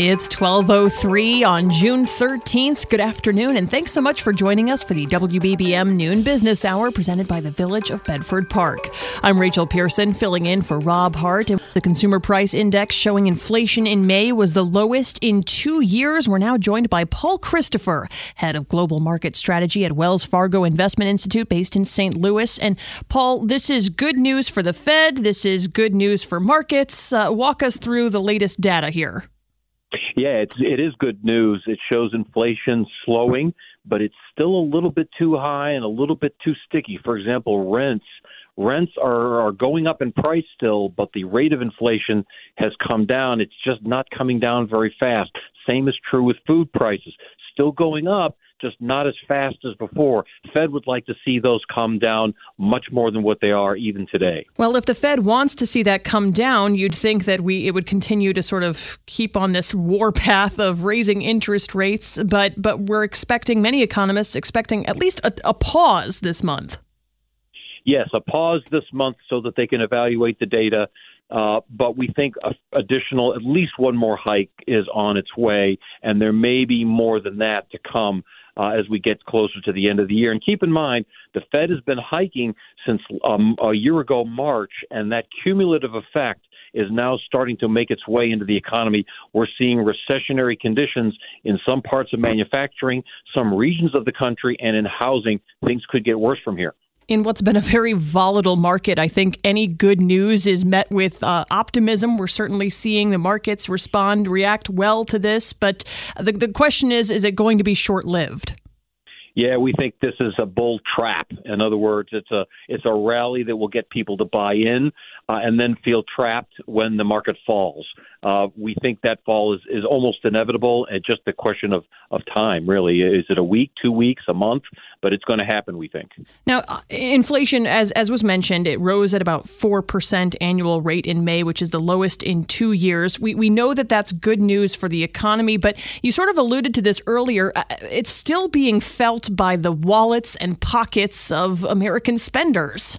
It's 12:03 on June 13th. Good afternoon and thanks so much for joining us for the WBBM Noon Business Hour presented by the Village of Bedford Park. I'm Rachel Pearson filling in for Rob Hart. The consumer price index showing inflation in May was the lowest in 2 years. We're now joined by Paul Christopher, head of global market strategy at Wells Fargo Investment Institute based in St. Louis. And Paul, this is good news for the Fed. This is good news for markets. Uh, walk us through the latest data here. Yeah, it's it is good news. It shows inflation slowing, but it's still a little bit too high and a little bit too sticky. For example, rents rents are, are going up in price still, but the rate of inflation has come down. It's just not coming down very fast. Same is true with food prices. Still going up, just not as fast as before. Fed would like to see those come down much more than what they are even today. Well, if the Fed wants to see that come down, you'd think that we it would continue to sort of keep on this war path of raising interest rates, but but we're expecting many economists expecting at least a, a pause this month. Yes, a pause this month so that they can evaluate the data. Uh, but we think a, additional, at least one more hike is on its way, and there may be more than that to come uh, as we get closer to the end of the year. And keep in mind, the Fed has been hiking since um, a year ago, March, and that cumulative effect is now starting to make its way into the economy. We're seeing recessionary conditions in some parts of manufacturing, some regions of the country, and in housing. Things could get worse from here in what's been a very volatile market. I think any good news is met with uh, optimism. We're certainly seeing the markets respond, react well to this. But the, the question is is it going to be short lived? Yeah, we think this is a bull trap. In other words, it's a it's a rally that will get people to buy in uh, and then feel trapped when the market falls. Uh, we think that fall is, is almost inevitable. It's just a question of, of time, really. Is it a week, two weeks, a month? But it's going to happen, we think. Now, uh, inflation, as, as was mentioned, it rose at about 4% annual rate in May, which is the lowest in two years. We, we know that that's good news for the economy, but you sort of alluded to this earlier. Uh, it's still being felt by the wallets and pockets of American spenders.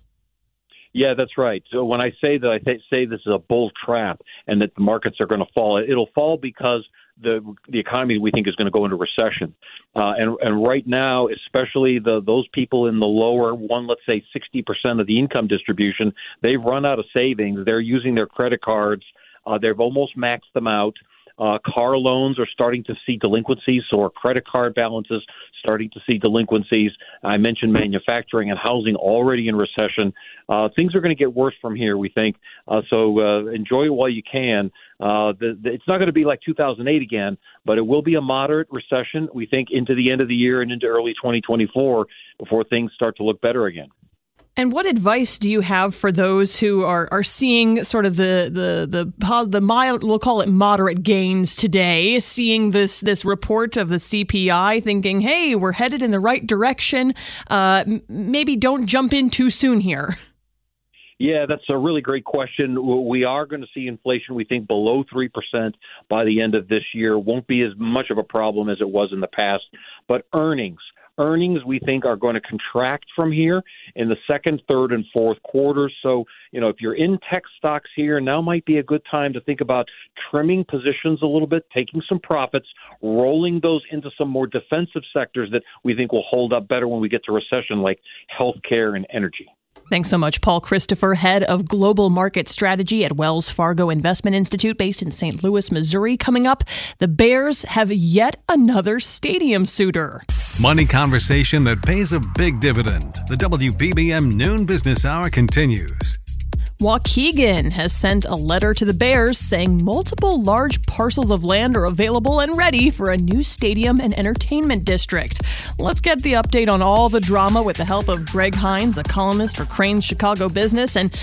Yeah, that's right. So when I say that, I th- say this is a bull trap and that the markets are going to fall. It'll fall because the the economy we think is going to go into recession. Uh, and and right now, especially the those people in the lower one, let's say sixty percent of the income distribution, they've run out of savings. They're using their credit cards. Uh, they've almost maxed them out. Uh, car loans are starting to see delinquencies, so our credit card balances starting to see delinquencies. I mentioned manufacturing and housing already in recession. Uh, things are going to get worse from here, we think. Uh, so uh, enjoy it while you can. Uh, the, the, it's not going to be like 2008 again, but it will be a moderate recession, we think, into the end of the year and into early 2024 before things start to look better again. And what advice do you have for those who are, are seeing sort of the the the the mild we'll call it moderate gains today, seeing this this report of the CPI, thinking, hey, we're headed in the right direction. Uh, maybe don't jump in too soon here. Yeah, that's a really great question. We are going to see inflation, we think, below 3% by the end of this year. Won't be as much of a problem as it was in the past. But earnings, earnings we think are going to contract from here in the second, third, and fourth quarters. So, you know, if you're in tech stocks here, now might be a good time to think about trimming positions a little bit, taking some profits, rolling those into some more defensive sectors that we think will hold up better when we get to recession, like healthcare and energy. Thanks so much, Paul Christopher, head of global market strategy at Wells Fargo Investment Institute based in St. Louis, Missouri. Coming up, the Bears have yet another stadium suitor. Money conversation that pays a big dividend. The WBBM Noon Business Hour continues. Waukegan has sent a letter to the Bears saying multiple large parcels of land are available and ready for a new stadium and entertainment district. Let's get the update on all the drama with the help of Greg Hinz, a columnist for Crain's Chicago Business. And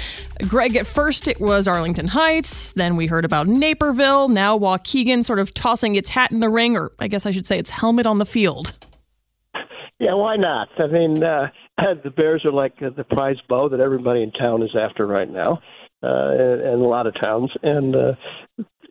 Greg, at first it was Arlington Heights, then we heard about Naperville, now Waukegan sort of tossing its hat in the ring, or I guess I should say its helmet on the field. Yeah, why not? I mean, uh, the Bears are like the prize beau that everybody in town is after right now. uh, in, in a lot of towns, and uh,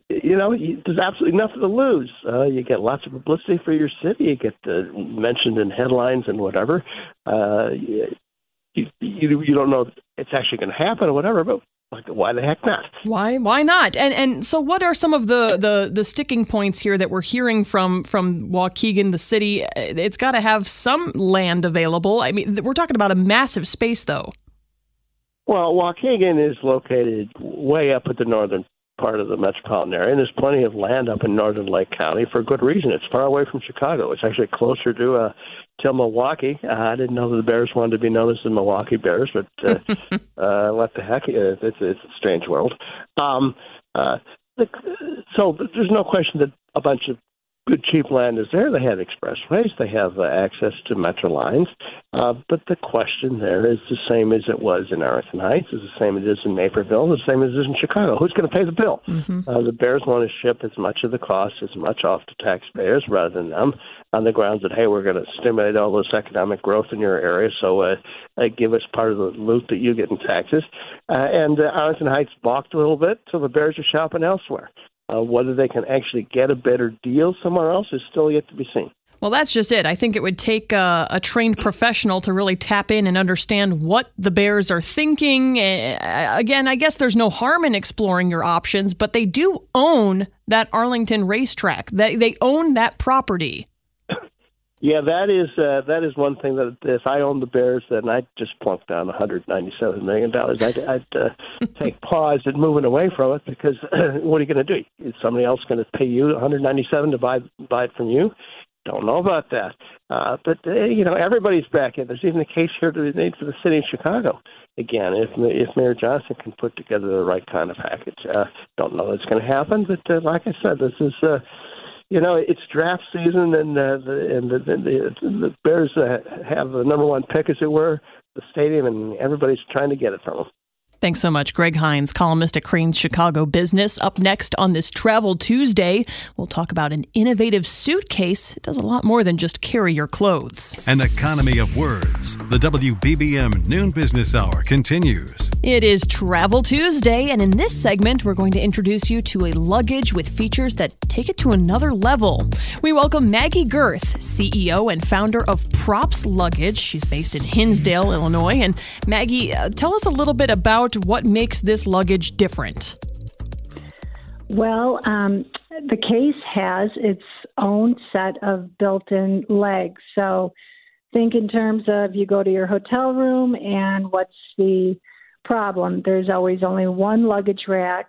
you know, you, there's absolutely nothing to lose. Uh, you get lots of publicity for your city. You get uh, mentioned in headlines and whatever. Uh, you, you you don't know it's actually going to happen or whatever, but like, why the heck not? Why why not? And and so what are some of the the the sticking points here that we're hearing from from Waukegan, the city? Uh, it's got to have some land available. I mean, we're talking about a massive space, though. Well, Waukegan is located way up at the northern part of the metropolitan area, and there's plenty of land up in northern Lake County for good reason. It's far away from Chicago. It's actually closer to uh, to Milwaukee. Uh, I didn't know that the Bears wanted to be known as the Milwaukee Bears, but uh, uh, what the heck? It's, it's a strange world. Um, uh, the, so there's no question that a bunch of good cheap land is there. They have expressways. They have uh, access to metro lines. Uh, but the question there is the same as it was in Arlington Heights, is the same as it is in Naperville, the same as it is in Chicago. Who's going to pay the bill? Mm-hmm. Uh, the Bears want to ship as much of the cost as much off to taxpayers rather than them on the grounds that hey, we're going to stimulate all this economic growth in your area, so uh, uh, give us part of the loot that you get in taxes. Uh, and uh, Arlington Heights balked a little bit, so the Bears are shopping elsewhere. Uh, whether they can actually get a better deal somewhere else is still yet to be seen. Well, that's just it. I think it would take a, a, trained professional to really tap in and understand what the Bears are thinking. Uh, again, I guess there's no harm in exploring your options, but they do own that Arlington racetrack. They, they own that property. Yeah, that is uh, that is one thing that if I owned the Bears, then I'd just plunk down 197 million dollars. I'd, I'd uh, take pause and moving away from it because what are you going to do? Is somebody else going to pay you 197 to buy buy it from you? Don't know about that. Uh, but uh, you know, everybody's back in. There's even a case here to be made for the city of Chicago. Again, if if Mayor Johnson can put together the right kind of package, uh, don't know it's going to happen. But uh, like I said, this is. Uh, you know, it's draft season, and uh, the and the, the, the Bears uh, have the number one pick, as it were, the stadium, and everybody's trying to get it from them. Thanks so much, Greg Hinz, columnist at Crain's Chicago Business. Up next on this Travel Tuesday, we'll talk about an innovative suitcase. It does a lot more than just carry your clothes. An economy of words. The WBBM Noon Business Hour continues. It is Travel Tuesday, and in this segment, we're going to introduce you to a luggage with features that take it to another level. We welcome Maggie Girth, CEO and founder of Props Luggage. She's based in Hinsdale, Illinois. And Maggie, uh, tell us a little bit about what makes this luggage different. Well, um, the case has its own set of built in legs. So think in terms of you go to your hotel room and what's the problem? There's always only one luggage rack.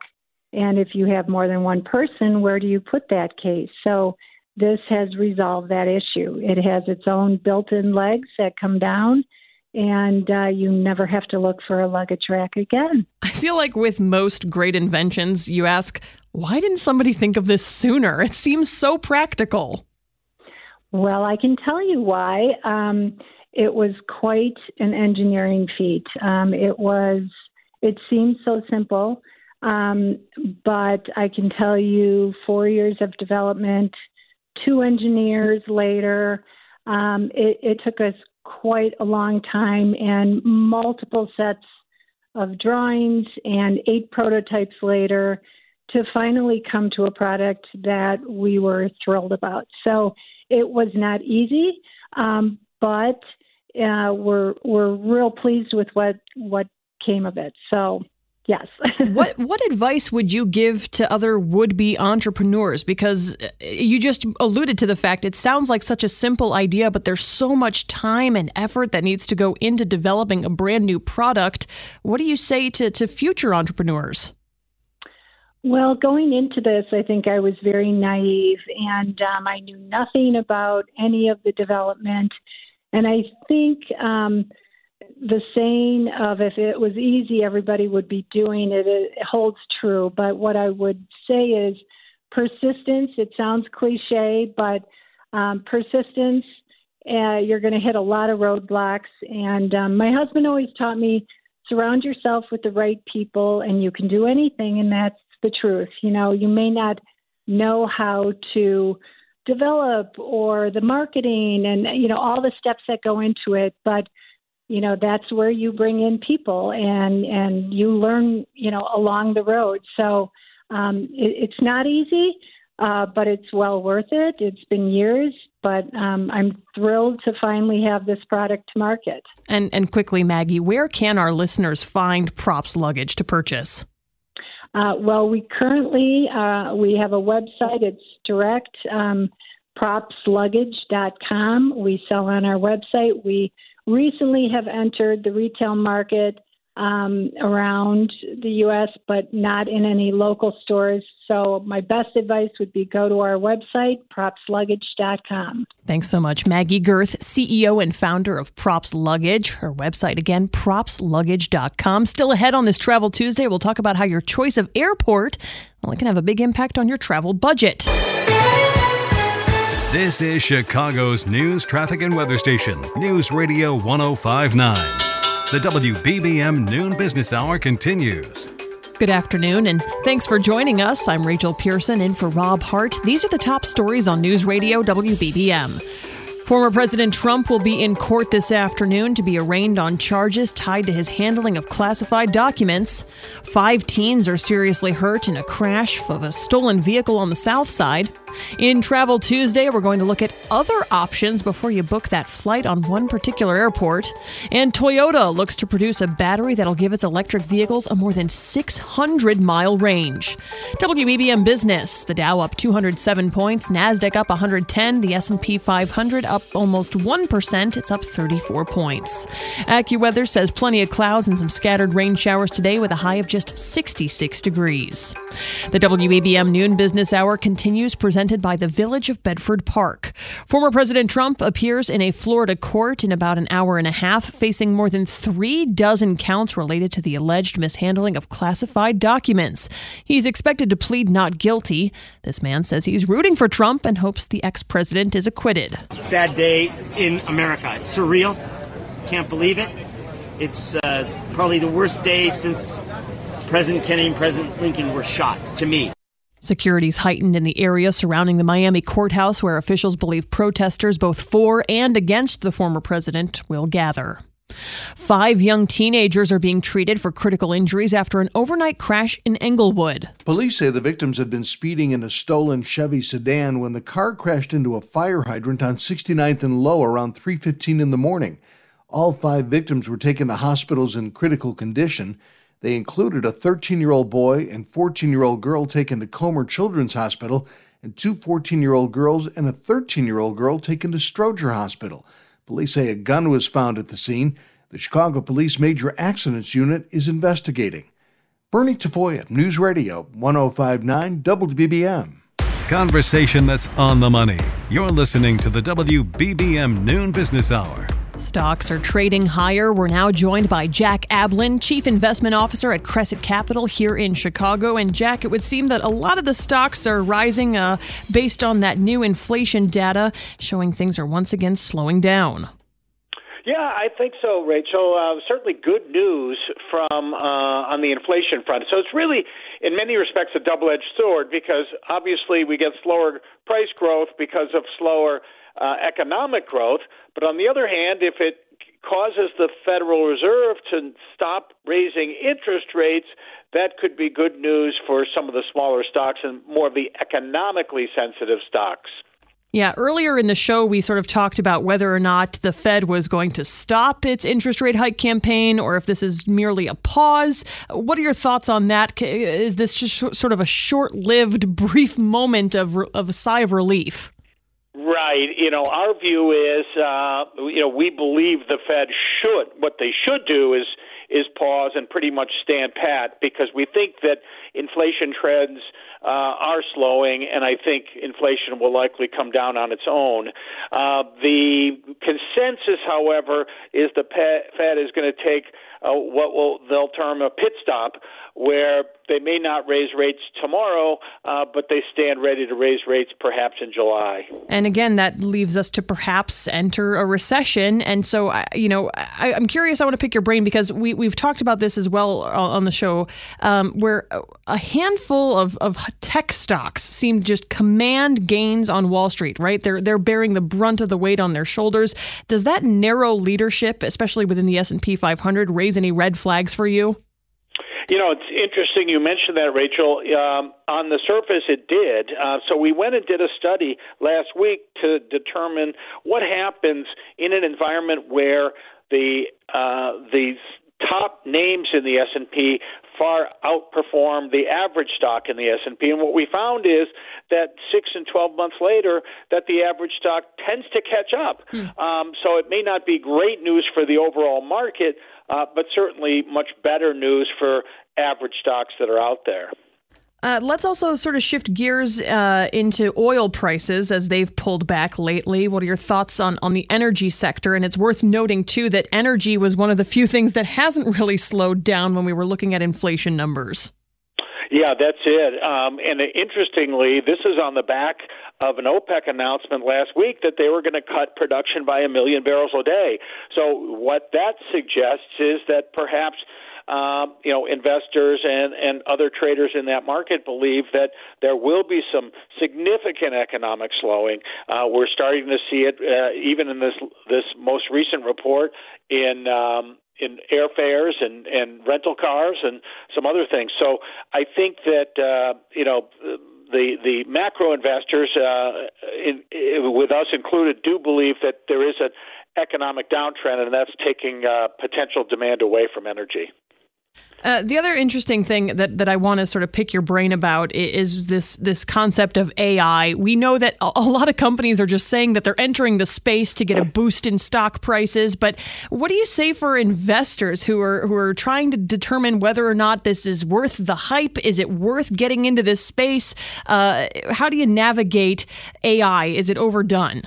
And if you have more than one person, where do you put that case? So this has resolved that issue. It has its own built in legs that come down and uh, you never have to look for a luggage rack again. I feel like with most great inventions, you ask, why didn't somebody think of this sooner? It seems so practical. Well, I can tell you why. Um, it was quite an engineering feat. Um, it was. It seems so simple, um, but I can tell you, four years of development, two engineers later. Um, it, it, took us quite a long time and multiple sets of drawings and eight prototypes later to finally come to a product that we were thrilled about. So it was not easy, um, but uh, we're we're real pleased with what what came of it. So Yes. what what advice would you give to other would be entrepreneurs? Because uh, you just alluded to the fact it sounds like such a simple idea, but there's so much time and effort that needs to go into developing a brand new product. What do you say to, to future entrepreneurs? Well, going into this, I think I was very naive and um, I knew nothing about any of the development. And I think um, the saying of if it was easy, everybody would be doing it, it holds true. But what I would say is persistence. It sounds cliche, but um, persistence. Uh, you're going to hit a lot of roadblocks. And um, my husband always taught me surround yourself with the right people, and you can do anything. And that's the truth. You know, you may not know how to develop or the marketing and you know all the steps that go into it, but you know that's where you bring in people and and you learn you know along the road so um it, it's not easy uh but it's well worth it it's been years but um i'm thrilled to finally have this product to market and and quickly maggie where can our listeners find props luggage to purchase uh, well, we currently uh, we have a website. It's direct um, propsluggage.com. We sell on our website. We recently have entered the retail market um, around the U.S., but not in any local stores. So, my best advice would be go to our website, propsluggage.com. Thanks so much, Maggie Girth, CEO and founder of Props Luggage. Her website again, propsluggage.com. Still ahead on this Travel Tuesday, we'll talk about how your choice of airport well, it can have a big impact on your travel budget. This is Chicago's news, traffic, and weather station, News Radio 1059. The WBBM Noon Business Hour continues. Good afternoon, and thanks for joining us. I'm Rachel Pearson in for Rob Hart. These are the top stories on News Radio WBBM. Former President Trump will be in court this afternoon to be arraigned on charges tied to his handling of classified documents. Five teens are seriously hurt in a crash of a stolen vehicle on the south side. In Travel Tuesday, we're going to look at other options before you book that flight on one particular airport. And Toyota looks to produce a battery that'll give its electric vehicles a more than 600 mile range. WBBM Business, the Dow up 207 points, Nasdaq up 110, the S&P 500 up almost 1%, it's up 34 points. AccuWeather says plenty of clouds and some scattered rain showers today with a high of just 66 degrees. The WBBM Noon Business Hour continues presented presented by the Village of Bedford Park. Former President Trump appears in a Florida court in about an hour and a half, facing more than three dozen counts related to the alleged mishandling of classified documents. He's expected to plead not guilty. This man says he's rooting for Trump and hopes the ex president is acquitted. Sad day in America. It's surreal. Can't believe it. It's uh, probably the worst day since President Kennedy and President Lincoln were shot, to me. Security's heightened in the area surrounding the Miami courthouse, where officials believe protesters, both for and against the former president, will gather. Five young teenagers are being treated for critical injuries after an overnight crash in Englewood. Police say the victims had been speeding in a stolen Chevy sedan when the car crashed into a fire hydrant on 69th and Lowe around 3:15 in the morning. All five victims were taken to hospitals in critical condition. They included a 13 year old boy and 14 year old girl taken to Comer Children's Hospital, and two 14 year old girls and a 13 year old girl taken to Stroger Hospital. Police say a gun was found at the scene. The Chicago Police Major Accidents Unit is investigating. Bernie Tafoya, News Radio 1059 WBBM. Conversation that's on the money. You're listening to the WBBM Noon Business Hour. Stocks are trading higher. We're now joined by Jack Ablin, Chief Investment Officer at Cresset Capital here in Chicago. And Jack, it would seem that a lot of the stocks are rising uh, based on that new inflation data showing things are once again slowing down. Yeah, I think so, Rachel. Uh, certainly good news from uh, on the inflation front. So it's really, in many respects, a double-edged sword because obviously we get slower price growth because of slower uh, economic growth. But on the other hand, if it causes the Federal Reserve to stop raising interest rates, that could be good news for some of the smaller stocks and more of the economically sensitive stocks. Yeah, earlier in the show, we sort of talked about whether or not the Fed was going to stop its interest rate hike campaign or if this is merely a pause. What are your thoughts on that? Is this just sort of a short lived, brief moment of, of a sigh of relief? Right. You know, our view is, uh, you know, we believe the Fed should. What they should do is is pause and pretty much stand pat because we think that inflation trends uh, are slowing, and I think inflation will likely come down on its own. Uh, the consensus, however, is the Fed is going to take uh, what will they'll term a pit stop, where they may not raise rates tomorrow, uh, but they stand ready to raise rates perhaps in July. And again, that leaves us to perhaps enter a recession. And so, you know, I, am curious. I want to pick your brain because we we've talked about this as well on the show, um, where a handful of, of tech stocks seem to just command gains on Wall Street. Right? They're they're bearing the brunt of the weight on their shoulders. Does that narrow leadership, especially within the S and P 500, raise any red flags for you? You know, it's interesting you mentioned that, Rachel. Um, on the surface, it did. Uh, so we went and did a study last week to determine what happens in an environment where the uh, the top names in the S&P far outperform the average stock in the S&P and what we found is that 6 and 12 months later that the average stock tends to catch up hmm. um, so it may not be great news for the overall market uh, but certainly much better news for average stocks that are out there uh, let's also sort of shift gears uh, into oil prices as they've pulled back lately. What are your thoughts on, on the energy sector? And it's worth noting, too, that energy was one of the few things that hasn't really slowed down when we were looking at inflation numbers. Yeah, that's it. Um, and interestingly, this is on the back of an OPEC announcement last week that they were going to cut production by a million barrels a day. So, what that suggests is that perhaps um, you know, investors and, and other traders in that market believe that there will be some significant economic slowing. Uh, we're starting to see it uh, even in this this most recent report in um, in airfares and, and rental cars and some other things. So I think that uh, you know the the macro investors, uh, in, in, with us included, do believe that there is an economic downtrend, and that's taking uh, potential demand away from energy. Uh, the other interesting thing that, that I want to sort of pick your brain about is this this concept of AI. We know that a, lot of companies are just saying that they're entering the space to get a boost in stock prices. But what do you say for investors who are who are trying to determine whether or not this is worth the hype? Is it worth getting into this space? Uh, how do you navigate AI? Is it overdone?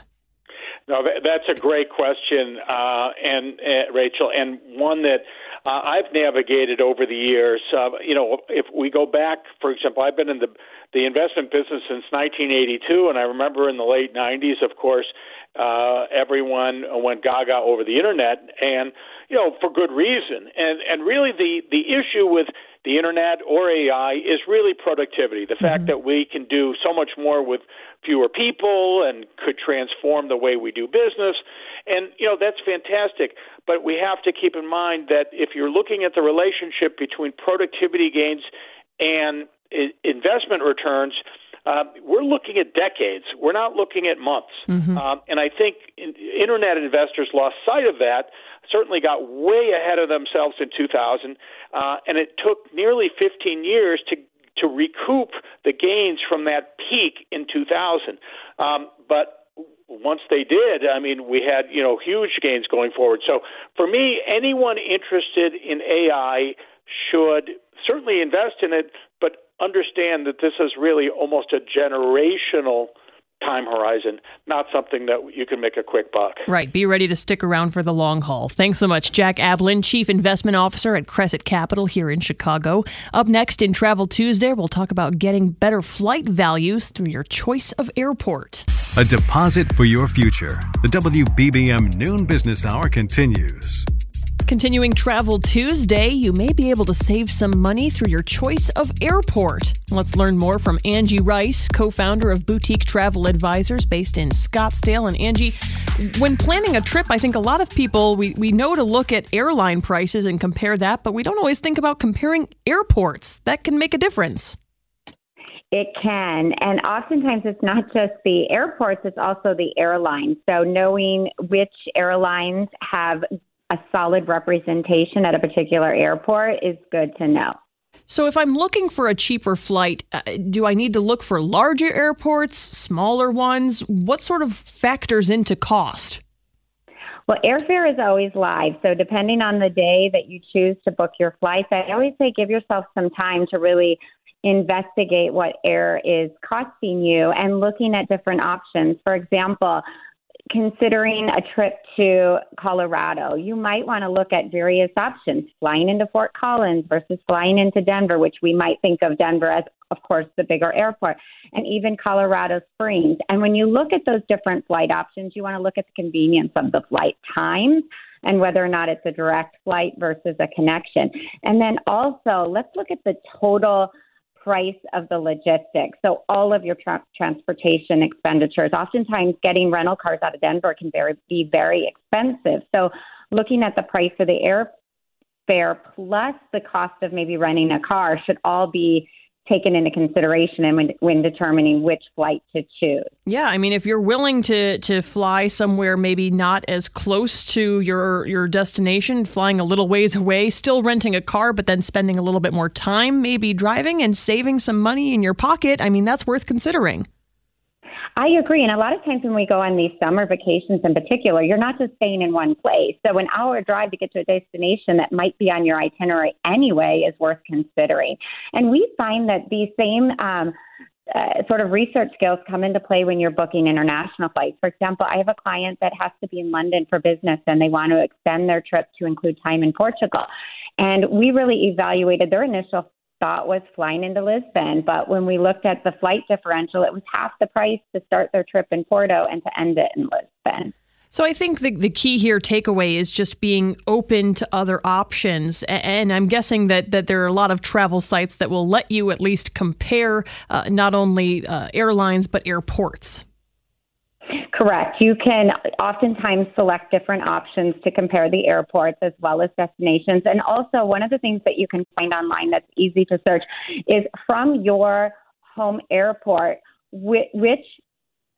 No, that's a great question, uh, and uh, Rachel, and one that uh, I've navigated over the years. Uh, you know, if we go back, for example, I've been in the the investment business since 1982, and I remember in the late 90s, of course, uh, everyone went gaga over the internet, and you know, for good reason. And and really, the the issue with the internet or AI is really productivity. The mm-hmm. fact that we can do so much more with fewer people and could transform the way we do business. And, you know, that's fantastic. But we have to keep in mind that if you're looking at the relationship between productivity gains and investment returns, uh, we're looking at decades. We're not looking at months. Mm-hmm. Um, and I think in, internet investors lost sight of that, certainly got way ahead of themselves in 2000, uh, and it took nearly 15 years to to recoup the gains from that peak in 2000. Um, but once they did, I mean, we had you know huge gains going forward. So for me, anyone interested in AI should certainly invest in it, but understand that this is really almost a generational time horizon, not something that you can make a quick buck. Right. Be ready to stick around for the long haul. Thanks so much, Jack Ablin, Chief Investment Officer at Cresset Capital here in Chicago. Up next in Travel Tuesday, we'll talk about getting better flight values through your choice of airport. A deposit for your future. The WBBM Noon Business Hour continues. Continuing Travel Tuesday, you may be able to save some money through your choice of airport. Let's learn more from Angie Rice, co founder of Boutique Travel Advisors based in Scottsdale. And Angie, when planning a trip, I think a lot of people, we, we know to look at airline prices and compare that, but we don't always think about comparing airports. That can make a difference. It can. And oftentimes it's not just the airports, it's also the airlines. So knowing which airlines have a solid representation at a particular airport is good to know. So, if I'm looking for a cheaper flight, uh, do I need to look for larger airports, smaller ones? What sort of factors into cost? Well, airfare is always live. So, depending on the day that you choose to book your flights, I always say give yourself some time to really investigate what air is costing you and looking at different options. For example, considering a trip to Colorado, you might want to look at various options flying into Fort Collins versus flying into Denver, which we might think of Denver as, of course, the bigger airport, and even Colorado Springs. And when you look at those different flight options, you want to look at the convenience of the flight times and whether or not it's a direct flight versus a connection. And then also, let's look at the total price of the logistics. So all of your tra- transportation expenditures. Oftentimes, getting rental cars out of Denver can very, be very expensive. So looking at the price of the airfare plus the cost of maybe renting a car should all be taken into consideration and when, when determining which flight to choose. Yeah, I mean, if you're willing to to fly somewhere maybe not as close to your your destination, flying a little ways away, still renting a car, but then spending a little bit more time maybe driving and saving some money in your pocket, I mean, that's worth considering. I agree. And a lot of times when we go on these summer vacations in particular, you're not just staying in one place. So an hour drive to get to a destination that might be on your itinerary anyway is worth considering. And we find that these same um, uh, sort of research skills come into play when you're booking international flights. For example, I have a client that has to be in London for business and they want to extend their trip to include time in Portugal. And we really evaluated their initial thought was flying into Lisbon. But when we looked at the flight differential, it was half the price to start their trip in Porto and to end it in Lisbon. So I think the, the key here takeaway is just being open to other options. And I'm guessing that, that there are a lot of travel sites that will let you at least compare uh, not only uh, airlines, but airports. Correct. You can oftentimes select different options to compare the airports as well as destinations. And also, one of the things that you can find online that's easy to search is from your home airport, which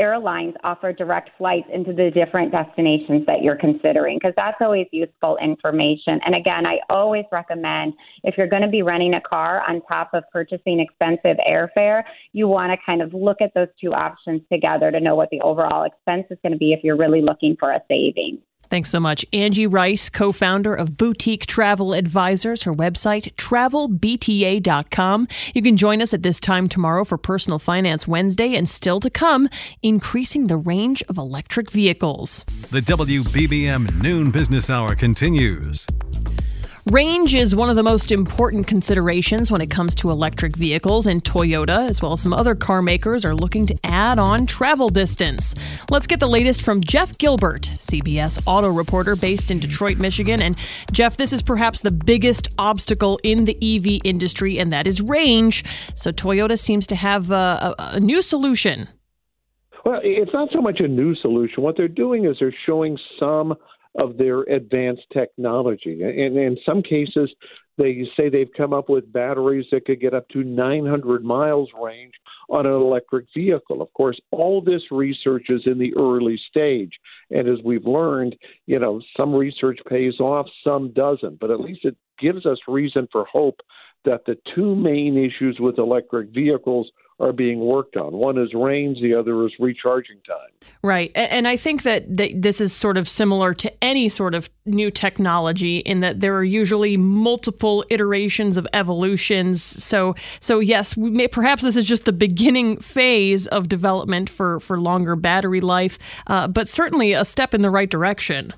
airlines offer direct flights into the different destinations that you're considering because that's always useful information. And again, I always recommend if you're going to be renting a car on top of purchasing expensive airfare, you want to kind of look at those two options together to know what the overall expense is going to be if you're really looking for a savings. Thanks so much. Angie Rice, co founder of Boutique Travel Advisors, her website, travelbta.com. You can join us at this time tomorrow for Personal Finance Wednesday and still to come, increasing the range of electric vehicles. The WBBM Noon Business Hour continues. Range is one of the most important considerations when it comes to electric vehicles, and Toyota, as well as some other car makers, are looking to add on travel distance. Let's get the latest from Jeff Gilbert, CBS auto reporter based in Detroit, Michigan. And Jeff, this is perhaps the biggest obstacle in the EV industry, and that is range. So Toyota seems to have a, a, a new solution. Well, it's not so much a new solution. What they're doing is they're showing some of their advanced technology. And in some cases, they say they've come up with batteries that could get up to 900 miles range on an electric vehicle. Of course, all this research is in the early stage. And as we've learned, you know, some research pays off, some doesn't. But at least it gives us reason for hope that the two main issues with electric vehicles are being worked on. One is range, the other is recharging time. Right. And I think that this is sort of similar to any sort of new technology in that there are usually multiple iterations of evolutions. So so yes, may, perhaps this is just the beginning phase of development for for longer battery life, uh, but certainly a step in the right direction.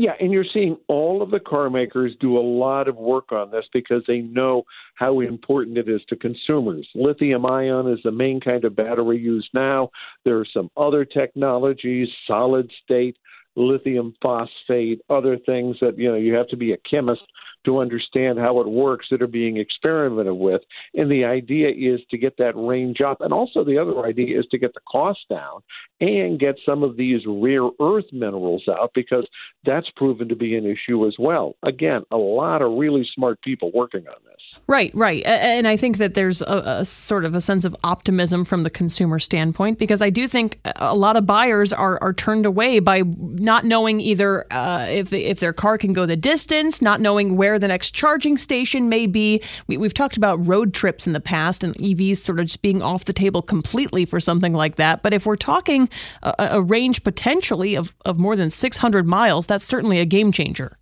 Yeah, and you're seeing all of the car makers do a lot of work on this because they know how important it is to consumers. Lithium ion is the main kind of battery used now. There are some other technologies, solid state, lithium phosphate, other things that you know you have to be a chemist to understand how it works that are being experimented with. And the idea is to get that range up. And also, the other idea is to get the cost down and get some of these rare earth minerals out because that's proven to be an issue as well. Again, a lot of really smart people working on this. Right, right. And I think that there's a, a, sort of a sense of optimism from the consumer standpoint because I do think a lot of buyers are, are turned away by not knowing either uh, if, if their car can go the distance, not knowing where the next charging station may be. We, have talked about road trips in the past and EVs sort of just being off the table completely for something like that. But if we're talking a, a range potentially of, of more than 600 miles, that's certainly a game changer.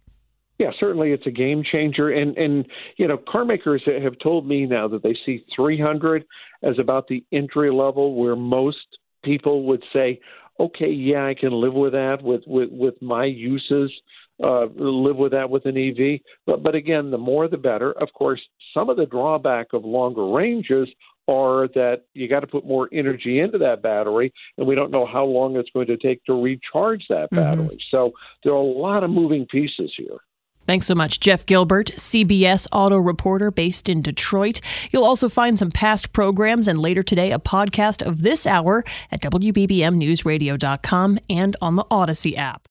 Yeah, certainly it's a game changer. And, and you know, car makers have told me now that they see 300 as about the entry level where most people would say, okay, yeah, I can live with that with with with my uses. Uh, live with that with an EV, but but again, the more the better. Of course, some of the drawback of longer ranges are that you got to put more energy into that battery, and we don't know how long it's going to take to recharge that Mm-hmm. battery. So there are a lot of moving pieces here. Thanks so much, Jeff Gilbert, CBS auto reporter based in Detroit. You'll also find some past programs and later today a podcast of this hour at WBBMNewsRadio.com and on the Audacy app.